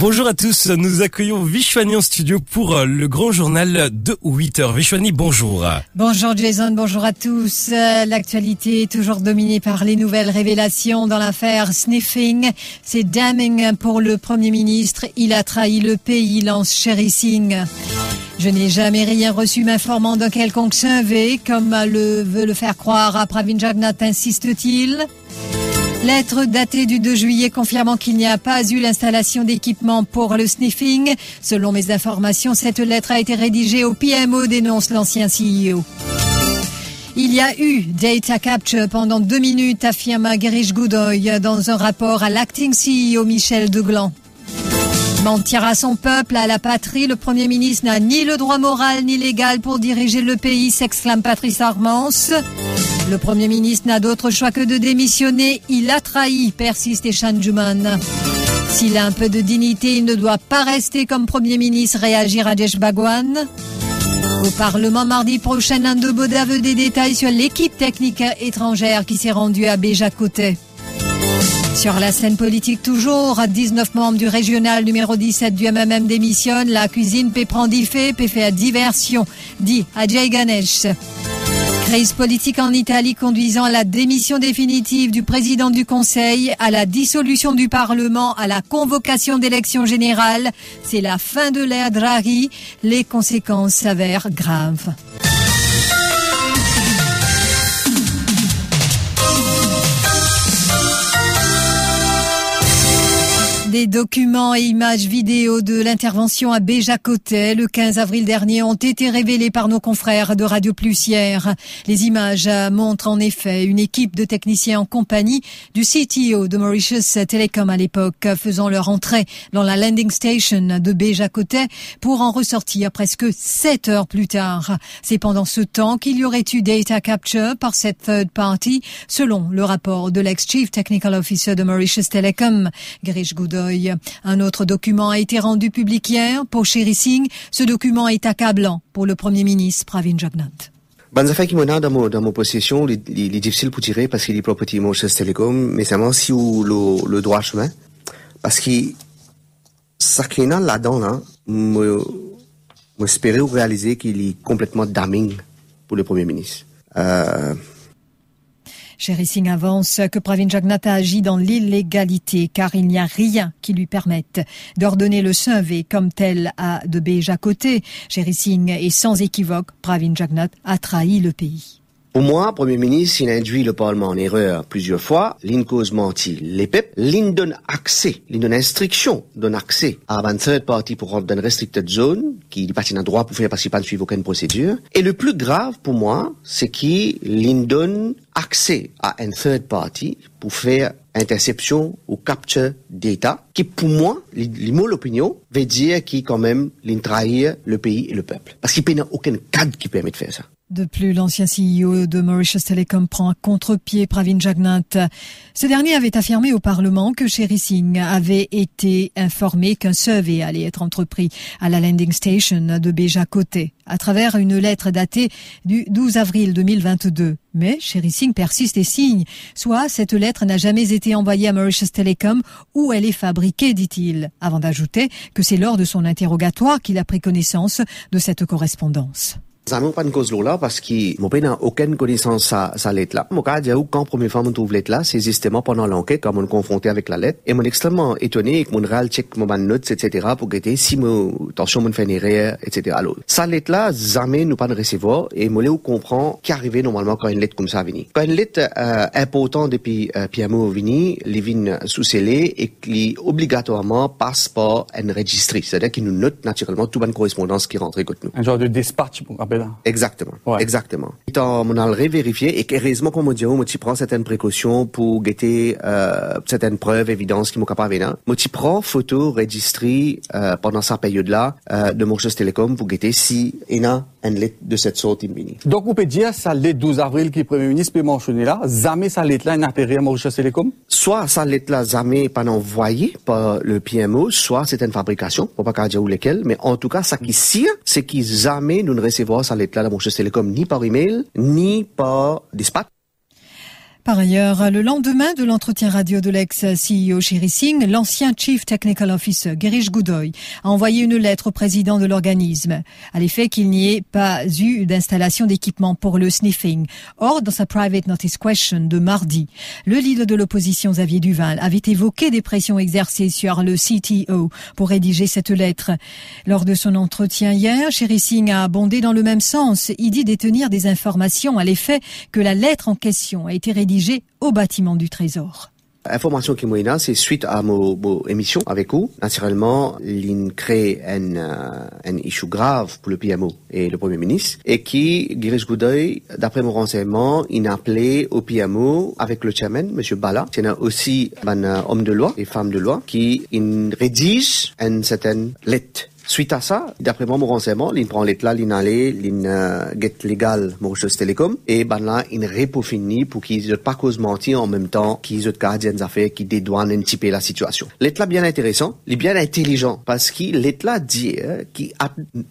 Bonjour à tous, nous accueillons Vishwani en studio pour euh, le grand journal de 8h. Vishwani, bonjour. Bonjour Jason, bonjour à tous. Euh, L'actualité est toujours dominée par les nouvelles révélations dans l'affaire Sniffing. C'est damning pour le Premier ministre. Il a trahi le pays, lance Sherry Singh. Je n'ai jamais rien reçu m'informant d'un quelconque V, comme le veut le faire croire à Pravin Jagnat, insiste-t-il? Lettre datée du 2 juillet confirmant qu'il n'y a pas eu l'installation d'équipement pour le sniffing. Selon mes informations, cette lettre a été rédigée au PMO, dénonce l'ancien CEO. Il y a eu data capture pendant deux minutes, affirme Girish Goudoy dans un rapport à l'acting CEO Michel Deglan. Mentir à son peuple, à la patrie, le Premier ministre n'a ni le droit moral ni légal pour diriger le pays, s'exclame Patrice Armance. Le Premier ministre n'a d'autre choix que de démissionner. Il a trahi, persiste Eshan Juman. S'il a un peu de dignité, il ne doit pas rester comme Premier ministre, réagir Rajesh Bhagwan. Au Parlement mardi prochain, un de Boda veut des détails sur l'équipe technique étrangère qui s'est rendue à Béjacoté. Sur la scène politique toujours, 19 membres du régional numéro 17 du MMM démissionnent. La cuisine fait, peut faire diversion, dit Ajay Ganesh. Crise politique en Italie conduisant à la démission définitive du président du Conseil, à la dissolution du Parlement, à la convocation d'élections générales. C'est la fin de l'ère Draghi. Les conséquences s'avèrent graves. Des documents et images vidéo de l'intervention à Béjacotet le 15 avril dernier ont été révélés par nos confrères de Radio Plus hier. Les images montrent en effet une équipe de techniciens en compagnie du CTO de Mauritius Telecom à l'époque faisant leur entrée dans la landing station de Béjacotet pour en ressortir presque 7 heures plus tard. C'est pendant ce temps qu'il y aurait eu data capture par cette third party selon le rapport de l'ex-chief technical officer de Mauritius Telecom, Girish Goudot. Un autre document a été rendu public hier pour Sherry Singh. Ce document est accablant pour le Premier ministre Pravin Jagnat. Affaires qui m'ont dans mon, dans mon possession, il est difficile pour tirer parce qu'il est propriété de chez Telecom, mais c'est si ou le, le droit chemin. Parce que ça qui est là-dedans, là, m'espérer ou réaliser qu'il est complètement damning pour le Premier ministre. Euh, Sherry avance que Pravin Jagnat a agi dans l'illégalité car il n'y a rien qui lui permette d'ordonner le V comme tel à de Béja côté. Sherry est sans équivoque, Pravin Jagnat a trahi le pays. Pour moi, Premier ministre, il induit le Parlement en erreur plusieurs fois. L'in cause menti les PEP. L'in donne accès, l'in donne instruction, donne accès à une third party pour rendre une restricted zone, qui n'est pas un droit pour faire qu'il pas suivre aucune procédure. Et le plus grave pour moi, c'est qu'il donne accès à une third party pour faire interception ou capture data, qui pour moi, les l'opinion, veut dire qu'il quand même l'in trahir le pays et le peuple. Parce qu'il n'y a aucun cadre qui permet de faire ça. De plus, l'ancien CEO de Mauritius Telecom prend un contre-pied Pravin Jagnat. Ce dernier avait affirmé au Parlement que Sherry Singh avait été informé qu'un survey allait être entrepris à la landing station de Beja Côté à travers une lettre datée du 12 avril 2022. Mais Sherry Singh persiste et signe. Soit cette lettre n'a jamais été envoyée à Mauritius Telecom ou elle est fabriquée, dit-il, avant d'ajouter que c'est lors de son interrogatoire qu'il a pris connaissance de cette correspondance. Ça m'a pas cause là parce qu'il m'a pas aucune connaissance sa, sa lettre. Mon c'est pendant l'enquête quand on confronté avec la lettre et mon extrêmement étonné que mon mon notes etc si mon mon etc. Pas et qu'arriver normalement quand une lettre comme ça une lettre depuis scellé et qui obligatoirement passe par un c'est-à-dire note naturellement toute bonne qui rentre. Un genre de rappeler Exactement. Exactement. Étant, on a vérifié et heureusement, comme on dit, on prend certaines précautions pour guetter euh, certaines preuves, évidences qui m'ont capable de Moi, prend photo registrée euh, pendant sa période-là euh, de Mauritius Telecom pour guetter si il y a une lettre de cette sorte. Donc, on peut dire ça lettre 12 avril qui Premier ministre peut mentionner là, jamais sa lettre-là n'a atterri à Mauritius Telecom Soit sa lettre-là, jamais pas envoyée par le PMO, soit c'est une fabrication, on pas dire où lesquelles, mais en tout cas, ça qui sire, c'est qu'ils jamais nous ne recevons sa lettre-là à Mauritius Telecom ni par email, ni par dispatch. Par ailleurs, le lendemain de l'entretien radio de l'ex-CEO Sherry Singh, l'ancien Chief Technical Officer Girish Goudoy a envoyé une lettre au président de l'organisme à l'effet qu'il n'y ait pas eu d'installation d'équipement pour le sniffing. Or, dans sa private notice question de mardi, le leader de l'opposition Xavier Duval avait évoqué des pressions exercées sur le CTO pour rédiger cette lettre. Lors de son entretien hier, Sherry Singh a abondé dans le même sens. Il dit détenir des informations à l'effet que la lettre en question a été rédigée au bâtiment du Trésor. Information qui m'a c'est suite à mon, émission avec vous. Naturellement, il crée un, euh, un issue grave pour le PMO et le Premier ministre et qui, Girish Goudoy, d'après mon renseignement, il a appelé au PMO avec le chairman, Monsieur Bala. C'est aussi un homme de loi et femme de loi qui rédige une certaine lettre Suite à ça, d'après moi, mon renseignement, il prend l'état, il allait, il get légal Mauritius Telecom, et ben là, il repos fini pour qu'ils ne pas cause mentir en même temps qu'ils ont gardiens d'affaires qui dédouanent un petit peu la situation. L'état bien intéressant, il est bien intelligent, parce qu'il l'état dit hein, qu'il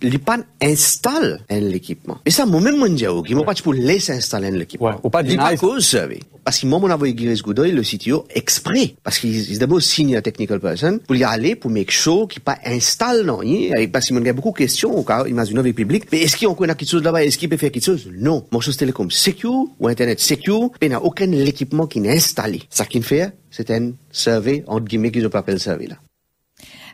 il pas installe un équipement. Et ça, moi-même, mon dieu, qui m'a pas pour laisser installer l'équipement. Ouais, ou pas pas cause, parce que moi, mon envoyé Gires Goudoy, le CTO, exprès, parce qu'il est d'abord signé un technical person, pour y aller, pour make sure qu'il pas installe, non, parce qu'il y a beaucoup de questions, au cas, imagine le public, mais est-ce qu'il y a quelque chose là-bas, est-ce qu'il peut faire quelque chose? Non. Mon chose télécom secure, ou Internet secure, il n'y a aucun équipement qui est installé. Ça qu'il fait, c'est un survey, entre guillemets, qu'ils appellent survey là.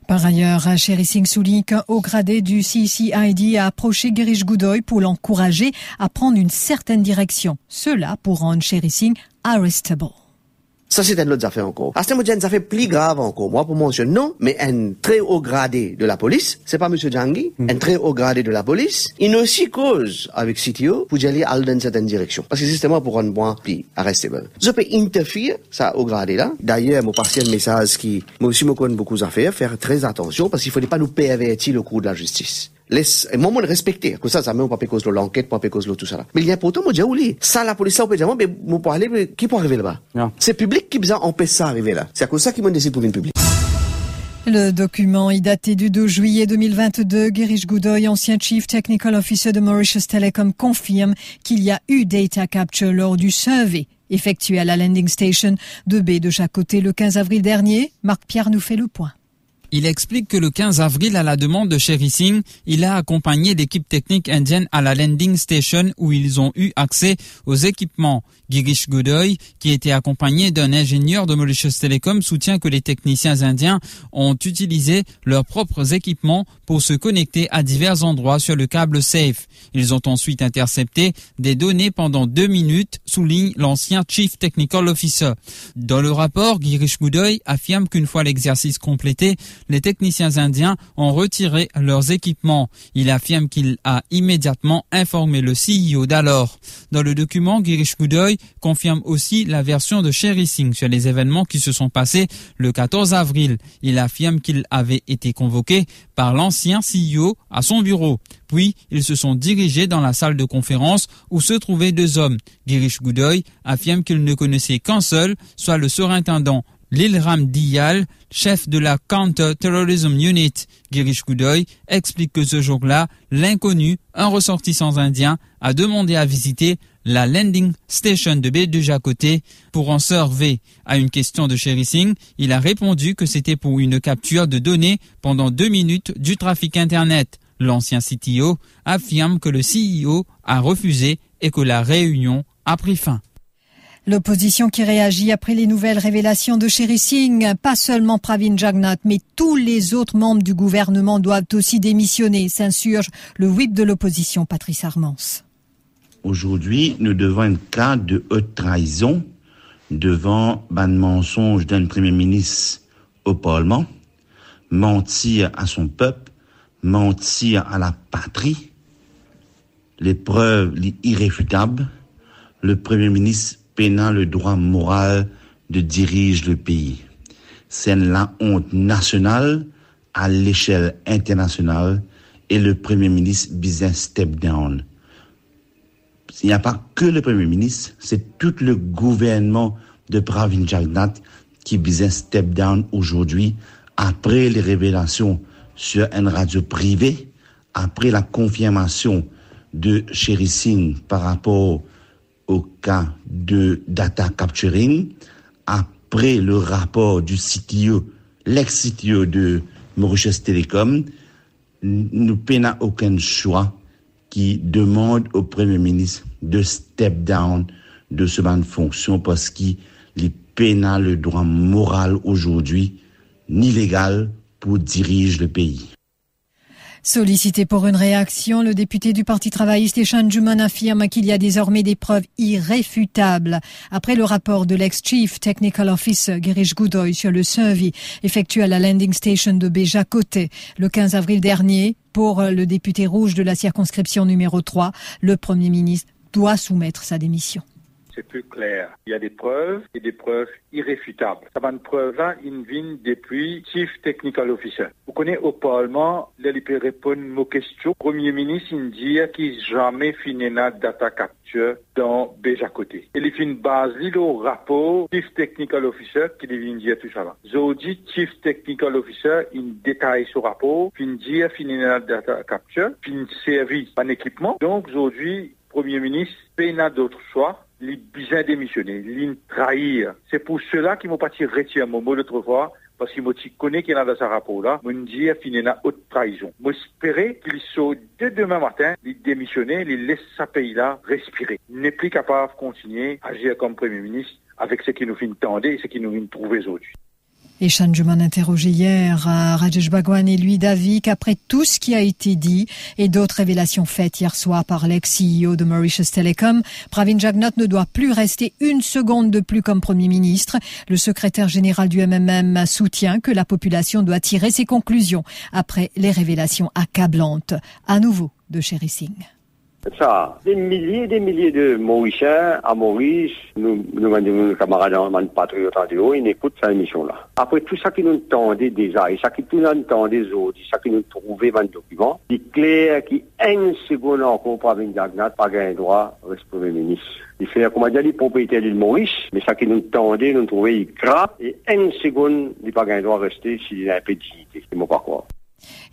Par ailleurs, Sherry Singh souligne qu'un haut gradé du CCID a approché Girish Goudoy pour l'encourager à prendre une certaine direction. Cela pour rendre Sherry Singh arrestable. Ça, c'est une autre affaire encore. À ce moment ça fait plus grave encore. Moi, pour mentionner, non, mais un très haut gradé de la police, c'est pas M. Djangui, mm. un très haut gradé de la police, il a aussi cause avec CTO pour aller dans une certaine direction. Parce que justement, pour rendre bon, puis arrestable. Je peux interférer, ça, au gradé là. D'ailleurs, mon partiel message qui, moi aussi, me connaît beaucoup d'affaires, faire très attention, parce qu'il ne faut pas nous pervertir le cours de la justice laisse moi moi respecter. Que ça ça même pas cause de l'enquête pas cause de tout ça là. Mais il y a pourtant moi dire oui ça la police ça peut dire mais moi pour aller qui peut arriver là-bas? C'est public qui besoin empêcher ça arriver là. C'est à cause ça qui m'a décidé pour une public. Le document est daté du 2 juillet 2022. Girish Goudoy, ancien Chief Technical Officer de Mauritius Telecom, confirme qu'il y a eu data capture lors du survey effectué à la landing station de B de chaque côté le 15 avril dernier. Marc Pierre nous fait le point. Il explique que le 15 avril, à la demande de Sherry Singh, il a accompagné l'équipe technique indienne à la landing station où ils ont eu accès aux équipements. Girish Godoy, qui était accompagné d'un ingénieur de Mauritius Telecom, soutient que les techniciens indiens ont utilisé leurs propres équipements pour se connecter à divers endroits sur le câble SAFE. Ils ont ensuite intercepté des données pendant deux minutes, souligne l'ancien Chief Technical Officer. Dans le rapport, Girish Godoy affirme qu'une fois l'exercice complété, les techniciens indiens ont retiré leurs équipements. Il affirme qu'il a immédiatement informé le CEO d'alors. Dans le document, Girish Godoy confirme aussi la version de Sherry Singh sur les événements qui se sont passés le 14 avril. Il affirme qu'il avait été convoqué par l'ancien CEO à son bureau. Puis, ils se sont dirigés dans la salle de conférence où se trouvaient deux hommes. Girish Godoy affirme qu'il ne connaissait qu'un seul, soit le surintendant Lilram Diyal, chef de la Counter-Terrorism Unit, Girish Goudoy, explique que ce jour-là, l'inconnu, un ressortissant indien, a demandé à visiter la landing station de Beduja côté pour en surveiller. À une question de Sherry Singh, il a répondu que c'était pour une capture de données pendant deux minutes du trafic Internet. L'ancien CTO affirme que le CEO a refusé et que la réunion a pris fin. L'opposition qui réagit après les nouvelles révélations de Sherry Singh, pas seulement Pravin Jagnat, mais tous les autres membres du gouvernement doivent aussi démissionner, s'insurge le whip de l'opposition, Patrice Armance. Aujourd'hui, nous devons un cas de haute trahison devant un mensonge d'un premier ministre au Parlement, mentir à son peuple, mentir à la patrie, les preuves irréfutables, le Premier ministre peinant le droit moral de diriger le pays. C'est la honte nationale à l'échelle internationale et le Premier ministre business step down. Il n'y a pas que le Premier ministre, c'est tout le gouvernement de Pravin Jagnat qui business step down aujourd'hui après les révélations sur une radio privée, après la confirmation de Sherry Singh par rapport au cas de data capturing, après le rapport du CTO, l'ex-CTO de Mauritius Telecom, nous n'avons aucun choix qui demande au Premier ministre de step down de ce ban de fonction parce qu'il peine le droit moral aujourd'hui, ni légal, pour diriger le pays. Sollicité pour une réaction, le député du Parti travailliste Eshan Juman affirme qu'il y a désormais des preuves irréfutables. Après le rapport de l'ex-chief technical officer Girish Goudoy sur le survey effectué à la landing station de Béja Côté le 15 avril dernier, pour le député rouge de la circonscription numéro 3, le Premier ministre doit soumettre sa démission c'est plus clair. Il y a des preuves et des preuves irréfutables. Ça va une preuve-là, une vient depuis Chief Technical Officer. Vous connaissez au Parlement, il peut répondre aux questions. Premier ministre, il dit qu'il jamais fini la data capture dans Béja côté. Il fait une base, il au rapport Chief Technical Officer qui vient dire tout ça là. Aujourd'hui, Chief Technical Officer, il détaille ce rapport, il dit fini la data capture, il service un équipement. Donc aujourd'hui, Premier ministre, n'a d'autres choix les bien démissionner, les trahir. C'est pour cela qu'ils m'ont parti retirer mon mot l'autre fois, parce qu'ils m'ont connaît qu'il y a dans ce rapport-là, m'ont dit fini la haute trahison. J'espérais qu'ils soient dès demain matin, les démissionner, les laissent ce pays-là respirer. N'est plus capable de continuer à agir comme Premier ministre avec ce qui nous fait tendre et ce qui nous vient trouver aujourd'hui. Et Juman interrogé hier à Rajesh Bhagwan et lui d'avis qu'après tout ce qui a été dit et d'autres révélations faites hier soir par l'ex-CEO de Mauritius Telecom, Pravin Jagnot ne doit plus rester une seconde de plus comme Premier ministre. Le secrétaire général du MMM soutient que la population doit tirer ses conclusions après les révélations accablantes. À nouveau de Sherry Singh. Ça, des milliers et des milliers de Mauriciens à Maurice, nous, nous, nos camarades en patriotes radio, ils écoutent cette émission-là. Après tout ça qui nous tendait déjà, et ça qui nous entendait des autres, ça qui nous trouvait dans le document, il est clair qu'il une seconde encore pour avoir une Dagnat, pas un droit au Premier ministre. Il fait, comme dire, les propriétaires de Maurice, mais ça qui nous tendait, nous trouvait grave, et une seconde, il pas un droit rester s'il a un peu de. C'est mon parcours.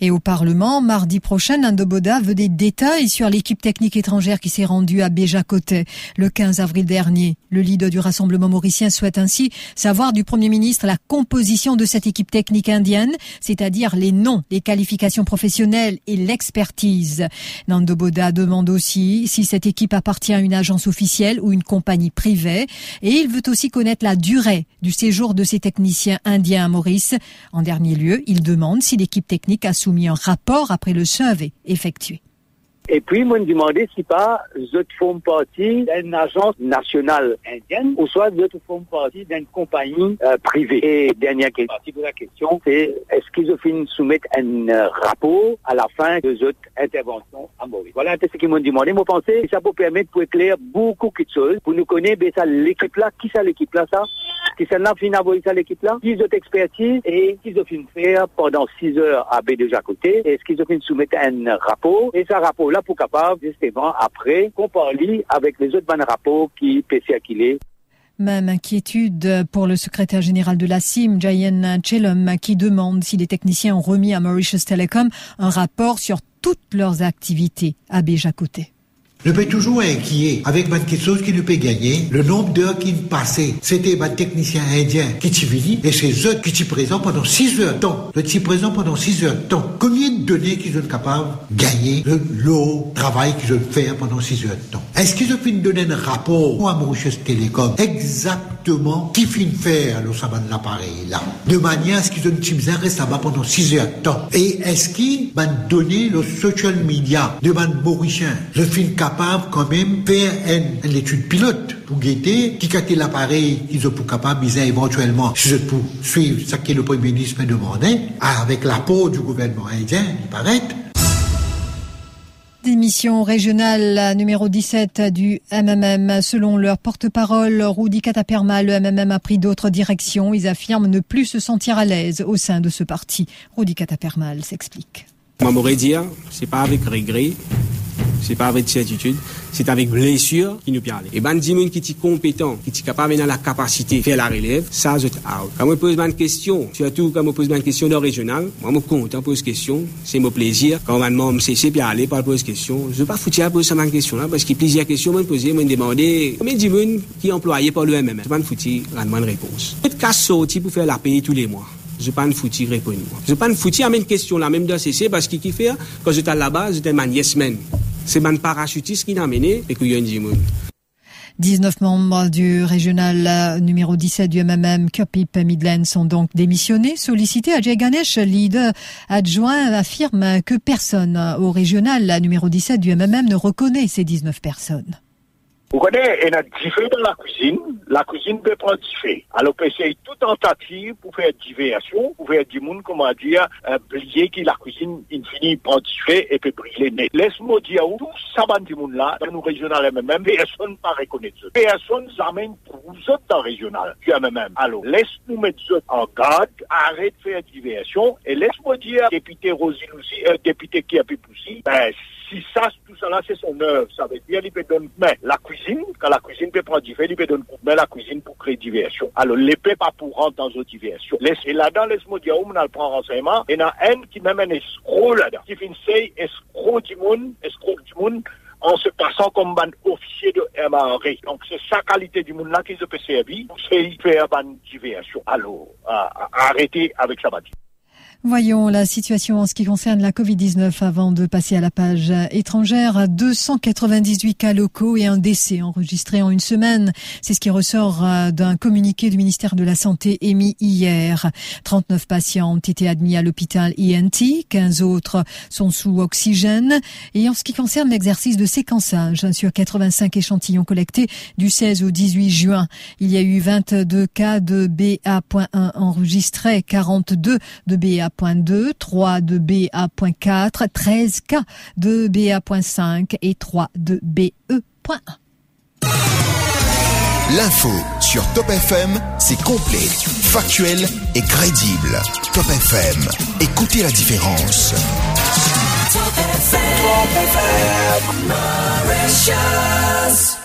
Et au Parlement, mardi prochain, Boda veut des détails sur l'équipe technique étrangère qui s'est rendue à Béja-Côté le 15 avril dernier. Le leader du Rassemblement mauricien souhaite ainsi savoir du Premier ministre la composition de cette équipe technique indienne, c'est-à-dire les noms, les qualifications professionnelles et l'expertise. Boda demande aussi si cette équipe appartient à une agence officielle ou une compagnie privée et il veut aussi connaître la durée du séjour de ces techniciens indiens à Maurice. En dernier lieu, il demande si l'équipe technique a soumis un rapport après le survey effectué. Et puis, moi, me demandais si pas, je font partie d'une agence nationale indienne ou soit je font partie d'une compagnie euh, privée. Et dernière partie de la question, c'est est-ce qu'ils ont soumettre un euh, rapport à la fin de cette intervention à Maurice? Voilà ce qu'ils m'ont demandé. Moi, que ça peut permettre pour éclairer beaucoup de choses, pour nous connaître ben, ça, l'équipe là, qui c'est l'équipe là, ça, qui c'est là, fin ça, l'équipe là, qui ont expertise et qui ont faire pendant six heures à B déjà côté, est-ce qu'ils ont fait soumettre un rapport, et ce rapport là pour capable, justement, après, comparer avec les autres bons rapports qui peuvent circuler. Même inquiétude pour le secrétaire général de la CIM, Jayen Chelum, qui demande si les techniciens ont remis à Mauritius Telecom un rapport sur toutes leurs activités à Béjacoté. Je peux toujours inquiet avec quelque chose qui nous peut gagner. Le nombre d'heures qui nous passaient, c'était un technicien indien qui t'y venu et ces autres qui t'y présent pendant 6 heures de temps. Le t'y présent pendant 6 heures de temps. Combien de données qu'ils sont capables de gagner le lot travail qu'ils ont fait pendant 6 heures de temps? Est-ce qu'ils ont pu donner un rapport à Mauritius Télécom exactement qui finit faire le sabbat de l'appareil là? De manière à ce qu'ils ont utilisé là-bas pendant 6 heures de temps. Et est-ce qu'ils vont donner le social media de man Mauricien? Je finis capable quand même faire une, étude pilote pour guetter qui a l'appareil qu'ils sont capable de éventuellement si pour suivre ce que le Premier ministre me demandait avec l'apport du gouvernement indien, il paraît. Démission régionale numéro 17 du MMM. Selon leur porte-parole, Rudy Kataperma, le MMM a pris d'autres directions. Ils affirment ne plus se sentir à l'aise au sein de ce parti. Rudy Katapermal s'explique. M'aurais dire, c'est pas avec regret, c'est pas avec certitude, c'est avec blessure qui nous parle. Et ben, dis qui est compétent, qui est capable dans la capacité de faire la relève, ça, je out. Quand je pose une question, surtout quand je pose une question de régional, moi, je compte, on pose question, c'est mon plaisir. Quand on me cesser de parler, pas poser question, je veux pas foutre à poser cette question là, parce qu'il y a plusieurs questions, me poser, me demander, combien de qui est employé par le MMM? Je vais pas foutre, rendre une réponse. Peut-être qu'à sortir pour faire la payer tous les mois. Je pas une foutu répondre. Je pas une foutu à une question là même de CC parce qu'il fait quand j'étais là-bas, j'étais man yes man. C'est man parachutiste qui m'a amené et qu'il y a une 19 membres du régional numéro 17 du MMM Cupip Midland sont donc démissionnés. Sollicités, Ajay Ganesh, leader adjoint, affirme que personne au régional numéro 17 du MMM ne reconnaît ces 19 personnes. Vous connaissez, il y a feu dans la cuisine. La cuisine peut prendre feu. Alors, on essaye toute tentative pour faire diversion, pour faire du monde, comment dire, euh, briller que la cuisine, in fini, prend feu et peut briller. Laisse-moi dire, tout ça du monde là, dans nos régionales même, personne ne pas reconnaître ça. Personne s'amène pour vous autres dans régional, du même. Alors, laisse-nous mettre ça en garde, arrête de faire diversion, et laisse-moi dire, député Rosie Lucie, euh, député qui a pu pousser, ben, si ça, tout ça là, c'est son œuvre, ça veut dire, il peut donner mais la cuisine, quand la cuisine peut prendre du fait, il peut donner mais la cuisine pour créer diversion. Alors, l'épée pas pour rentrer dans une diversion. Et là-dedans, laisse-moi dire, on a le prend renseignement, en a un qui même un escroc là-dedans, qui finit escroc du monde, escroc du monde, en se passant comme un officier de MRE. Donc, c'est sa qualité du monde là qui se peut servir, c'est faire une diversion. Alors, arrêtez avec ça. Voyons la situation en ce qui concerne la Covid-19 avant de passer à la page étrangère. 298 cas locaux et un décès enregistré en une semaine. C'est ce qui ressort euh, d'un communiqué du ministère de la Santé émis hier. 39 patients ont été admis à l'hôpital INT, 15 autres sont sous oxygène. Et en ce qui concerne l'exercice de séquençage sur 85 échantillons collectés du 16 au 18 juin, il y a eu 22 cas de BA.1 enregistrés, 42 de BA 3 de BA.4, 13 cas de BA.5 et 3 de BE.1. L'info sur Top FM, c'est complet, factuel et crédible. Top FM, écoutez la différence.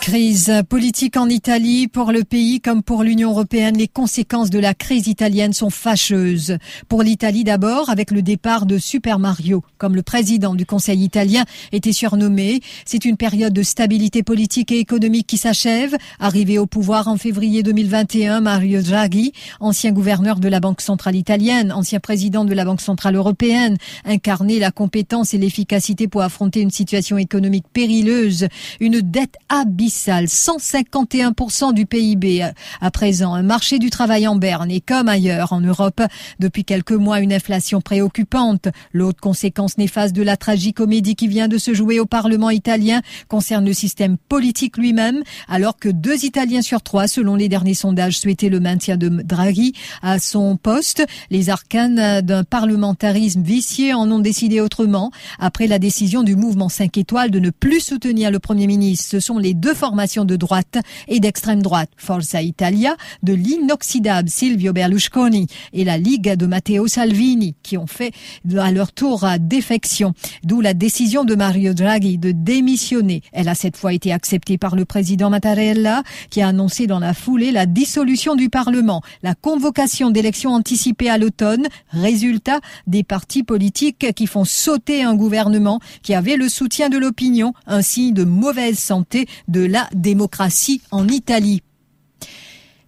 Crise politique en Italie. Pour le pays comme pour l'Union européenne, les conséquences de la crise italienne sont fâcheuses. Pour l'Italie d'abord, avec le départ de Super Mario, comme le président du Conseil italien était surnommé. C'est une période de stabilité politique et économique qui s'achève. Arrivé au pouvoir en février 2021, Mario Draghi, ancien gouverneur de la Banque centrale italienne, ancien président de la Banque centrale européenne, incarnait la compétence et l'efficacité pour affronter une situation économique périleuse, une dette abyssale, 151% du PIB à présent, un marché du travail en berne et comme ailleurs en Europe, depuis quelques mois une inflation préoccupante. L'autre conséquence néfaste de la tragicomédie qui vient de se jouer au Parlement italien concerne le système politique lui-même, alors que deux Italiens sur trois, selon les derniers sondages, souhaitaient le maintien de Draghi à son poste. Les arcanes d'un parlementarisme vicié en ont décidé autrement après la décision du mouvement 5 étoiles de ne plus soutenir le Premier ministre. Ce sont les deux formations de droite et d'extrême droite, Forza Italia, de l'inoxydable Silvio Berlusconi et la Ligue de Matteo Salvini, qui ont fait à leur tour défection. D'où la décision de Mario Draghi de démissionner. Elle a cette fois été acceptée par le président Mattarella, qui a annoncé dans la foulée la dissolution du Parlement, la convocation d'élections anticipées à l'automne, résultat des partis politiques qui font sauter un gouvernement qui avait le soutien de l'opinion, un signe de mauvaise santé de la démocratie en Italie.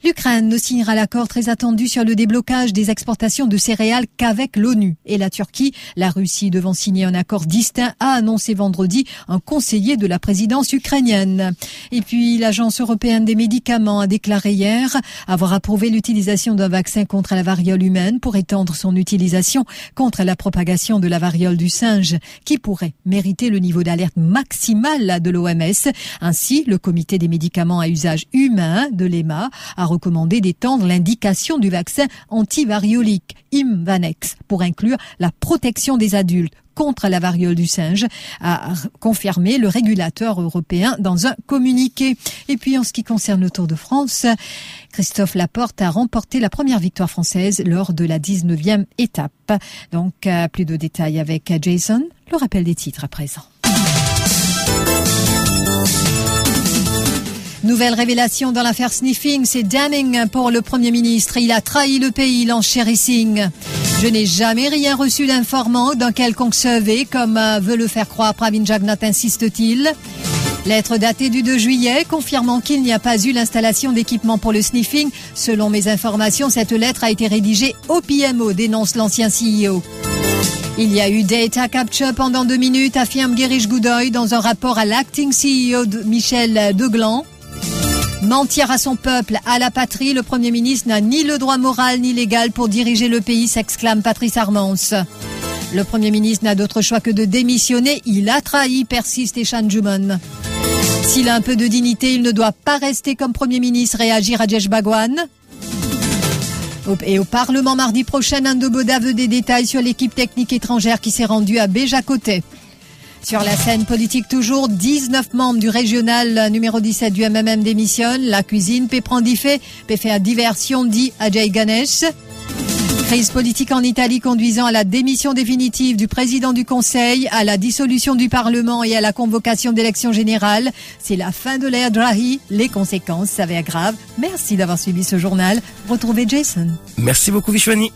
L'Ukraine ne signera l'accord très attendu sur le déblocage des exportations de céréales qu'avec l'ONU. Et la Turquie, la Russie devant signer un accord distinct, a annoncé vendredi un conseiller de la présidence ukrainienne. Et puis l'Agence européenne des médicaments a déclaré hier avoir approuvé l'utilisation d'un vaccin contre la variole humaine pour étendre son utilisation contre la propagation de la variole du singe, qui pourrait mériter le niveau d'alerte maximal de l'OMS. Ainsi, le comité des médicaments à usage humain de l'EMA a recommandé d'étendre l'indication du vaccin antivariolique Imvanex pour inclure la protection des adultes contre la variole du singe, a confirmé le régulateur européen dans un communiqué. Et puis en ce qui concerne le Tour de France, Christophe Laporte a remporté la première victoire française lors de la 19e étape. Donc euh, plus de détails avec Jason, le rappel des titres à présent. Nouvelle révélation dans l'affaire Sniffing, c'est damning pour le Premier ministre. Il a trahi le pays, Singh. Je n'ai jamais rien reçu d'informant d'un quelconque survey, comme euh, veut le faire croire Pravin Jagnat, insiste-t-il. Lettre datée du 2 juillet, confirmant qu'il n'y a pas eu l'installation d'équipement pour le sniffing. Selon mes informations, cette lettre a été rédigée au PMO, dénonce l'ancien CEO. Il y a eu data capture pendant deux minutes, affirme Gerish Goudoy dans un rapport à l'acting CEO Michel Deglan. Mentir à son peuple, à la patrie, le Premier ministre n'a ni le droit moral ni légal pour diriger le pays, s'exclame Patrice Armance. Le Premier ministre n'a d'autre choix que de démissionner. Il a trahi, persiste Eshan Juman. S'il a un peu de dignité, il ne doit pas rester comme Premier ministre, réagir à Jesh Bagwan. Et au Parlement mardi prochain, Ando Boda veut des détails sur l'équipe technique étrangère qui s'est rendue à Béjacoté. Sur la scène politique toujours, 19 membres du régional numéro 17 du MMM démissionnent. La cuisine peut faire diversion, dit Ajay Ganesh. Crise politique en Italie conduisant à la démission définitive du président du Conseil, à la dissolution du Parlement et à la convocation d'élections générales. C'est la fin de l'ère Drahi. Les conséquences s'avèrent graves. Merci d'avoir suivi ce journal. Retrouvez Jason. Merci beaucoup Vishwani.